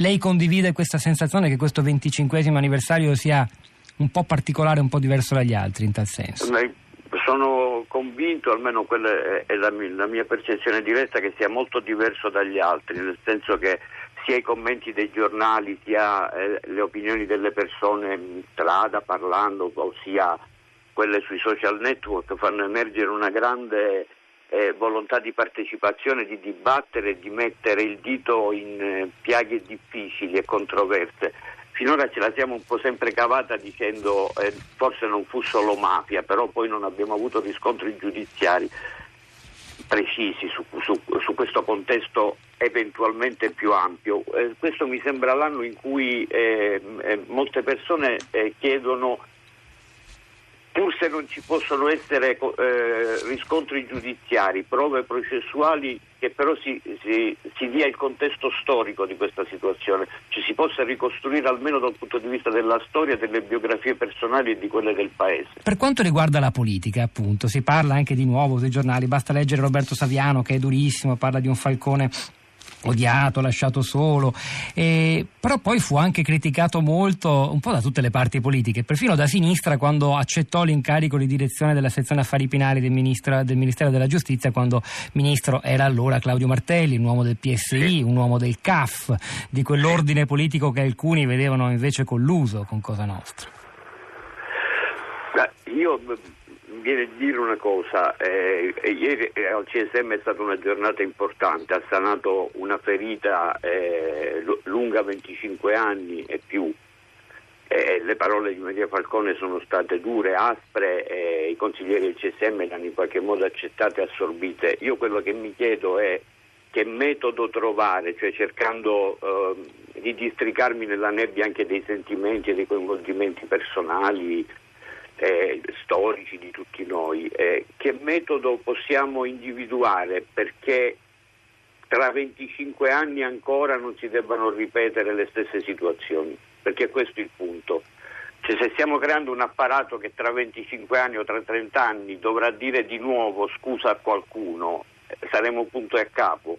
Lei condivide questa sensazione che questo 25 anniversario sia un po' particolare, un po' diverso dagli altri in tal senso? Sono convinto, almeno quella è la mia, percezione diretta, che sia molto diverso dagli altri, nel senso che sia i commenti dei giornali, sia eh, le opinioni delle persone in strada parlando, sia quelle sui social network fanno emergere una grande eh, volontà di partecipazione, di dibattere, di mettere il dito in eh, piaghe difficili e controverse. Finora ce la siamo un po' sempre cavata dicendo eh, forse non fu solo mafia, però poi non abbiamo avuto riscontri giudiziari precisi su, su, su questo contesto eventualmente più ampio. Eh, questo mi sembra l'anno in cui eh, eh, molte persone chiedono non ci possono essere eh, riscontri giudiziari, prove processuali, che però si, si, si, dia il contesto storico di questa situazione, ci si possa ricostruire almeno dal punto di vista della storia, delle biografie personali e di quelle del Paese. Per quanto riguarda la politica, appunto, si parla anche di nuovo sui giornali, basta leggere Roberto Saviano che è durissimo, parla di un Falcone odiato, lasciato solo, eh, però poi fu anche criticato molto un po' da tutte le parti politiche, perfino da sinistra quando accettò l'incarico di direzione della sezione affari penali del, ministro, del Ministero della Giustizia, quando ministro era allora Claudio Martelli, un uomo del PSI, un uomo del CAF, di quell'ordine politico che alcuni vedevano invece colluso con Cosa Nostra. Io viene a dire una cosa, eh, ieri eh, al CSM è stata una giornata importante, ha sanato una ferita eh, lunga 25 anni e più. Eh, le parole di Maria Falcone sono state dure, aspre, e i consiglieri del CSM le hanno in qualche modo accettate e assorbite. Io quello che mi chiedo è che metodo trovare, cioè cercando eh, di districarmi nella nebbia anche dei sentimenti e dei coinvolgimenti personali, eh, storici di tutti noi, eh, che metodo possiamo individuare perché tra 25 anni ancora non si debbano ripetere le stesse situazioni, perché questo è il punto. Cioè, se stiamo creando un apparato che tra 25 anni o tra 30 anni dovrà dire di nuovo scusa a qualcuno, eh, saremo punto e a capo.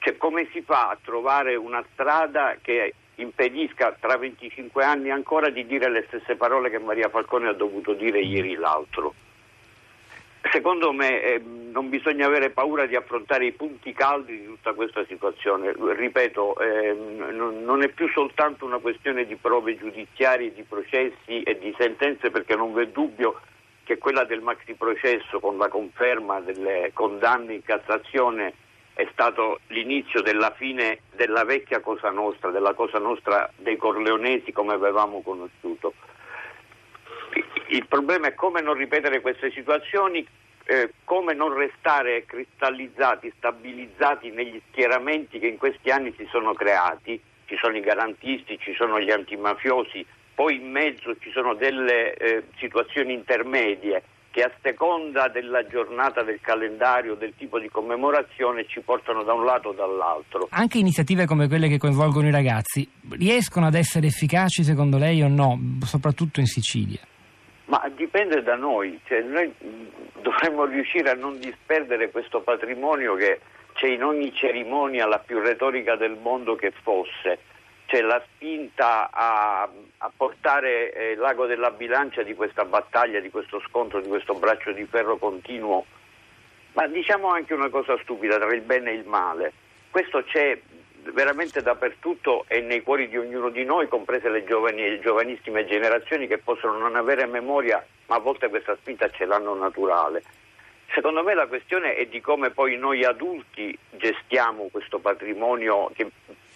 Cioè, come si fa a trovare una strada che impedisca tra 25 anni ancora di dire le stesse parole che Maria Falcone ha dovuto dire ieri l'altro. Secondo me eh, non bisogna avere paura di affrontare i punti caldi di tutta questa situazione. Ripeto, eh, non, è più soltanto una questione di prove giudiziarie, di processi e di sentenze, perché non v'è dubbio che quella del maxi processo con la conferma delle condanne in Cassazione è stato l'inizio della fine della vecchia Cosa Nostra, della Cosa Nostra dei Corleonesi come avevamo conosciuto. Il problema è come non ripetere queste situazioni, eh, come non restare cristallizzati, stabilizzati negli schieramenti che in questi anni si sono creati. Ci sono i garantisti, ci sono gli antimafiosi, poi in mezzo ci sono delle eh, situazioni intermedie che a seconda della giornata del calendario, del tipo di commemorazione, ci portano da un lato o dall'altro. Anche iniziative come quelle che coinvolgono i ragazzi riescono ad essere efficaci secondo lei o no, soprattutto in Sicilia? Ma dipende da noi, cioè, noi dovremmo riuscire a non disperdere questo patrimonio che c'è in ogni cerimonia, la più retorica del mondo che fosse c'è la spinta a, a portare eh, l'ago della bilancia di questa battaglia, di questo scontro, di questo braccio di ferro continuo, ma diciamo anche una cosa stupida tra il bene e il male. Questo c'è veramente dappertutto e nei cuori di ognuno di noi, comprese le giovani e giovanissime generazioni che possono non avere memoria, ma a volte questa spinta ce l'hanno naturale. Secondo me la questione è di come poi noi adulti gestiamo questo patrimonio che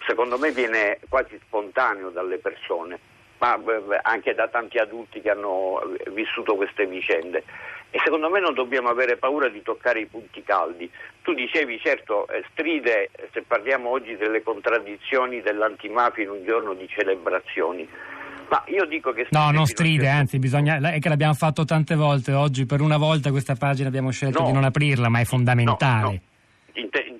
secondo me viene quasi spontaneo dalle persone, ma anche da tanti adulti che hanno vissuto queste vicende. E secondo me non dobbiamo avere paura di toccare i punti caldi. Tu dicevi, certo, eh, stride se parliamo oggi delle contraddizioni dell'antimafia in un giorno di celebrazioni. Ma io dico che No, non stride, anzi, bisogna, è che l'abbiamo fatto tante volte. Oggi per una volta questa pagina abbiamo scelto no, di non aprirla, ma è fondamentale. No, no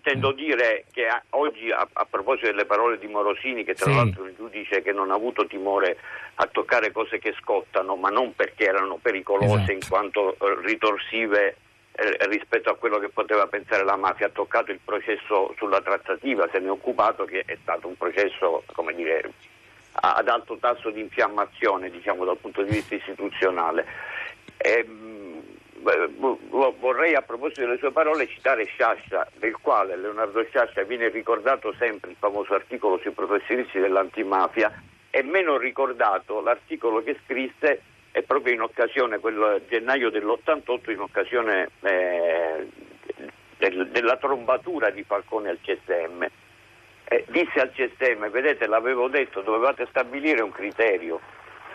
intendo dire che oggi a, a, proposito delle parole di Morosini, che tra sì. l'altro è un giudice che non ha avuto timore a toccare cose che scottano, ma non perché erano pericolose esatto. in quanto eh, ritorsive eh, rispetto a quello che poteva pensare la mafia, ha toccato il processo sulla trattativa, se ne è occupato che è stato un processo come dire, ad alto tasso di infiammazione diciamo, dal punto di vista istituzionale. E, vorrei a proposito delle sue parole citare Sciascia, del quale Leonardo Sciascia viene ricordato sempre il famoso articolo sui professionisti dell'antimafia e meno ricordato l'articolo che scrisse e proprio in occasione, quel gennaio dell'88, in occasione eh, del, della trombatura di Falcone al CSM. Eh, disse al CSM, vedete l'avevo detto, dovevate stabilire un criterio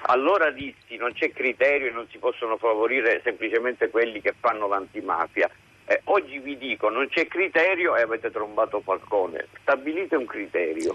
allora dissi non c'è criterio e non si possono favorire semplicemente quelli che fanno l'antimafia. Eh, oggi vi dico non c'è criterio e avete trombato Falcone. Stabilite un criterio.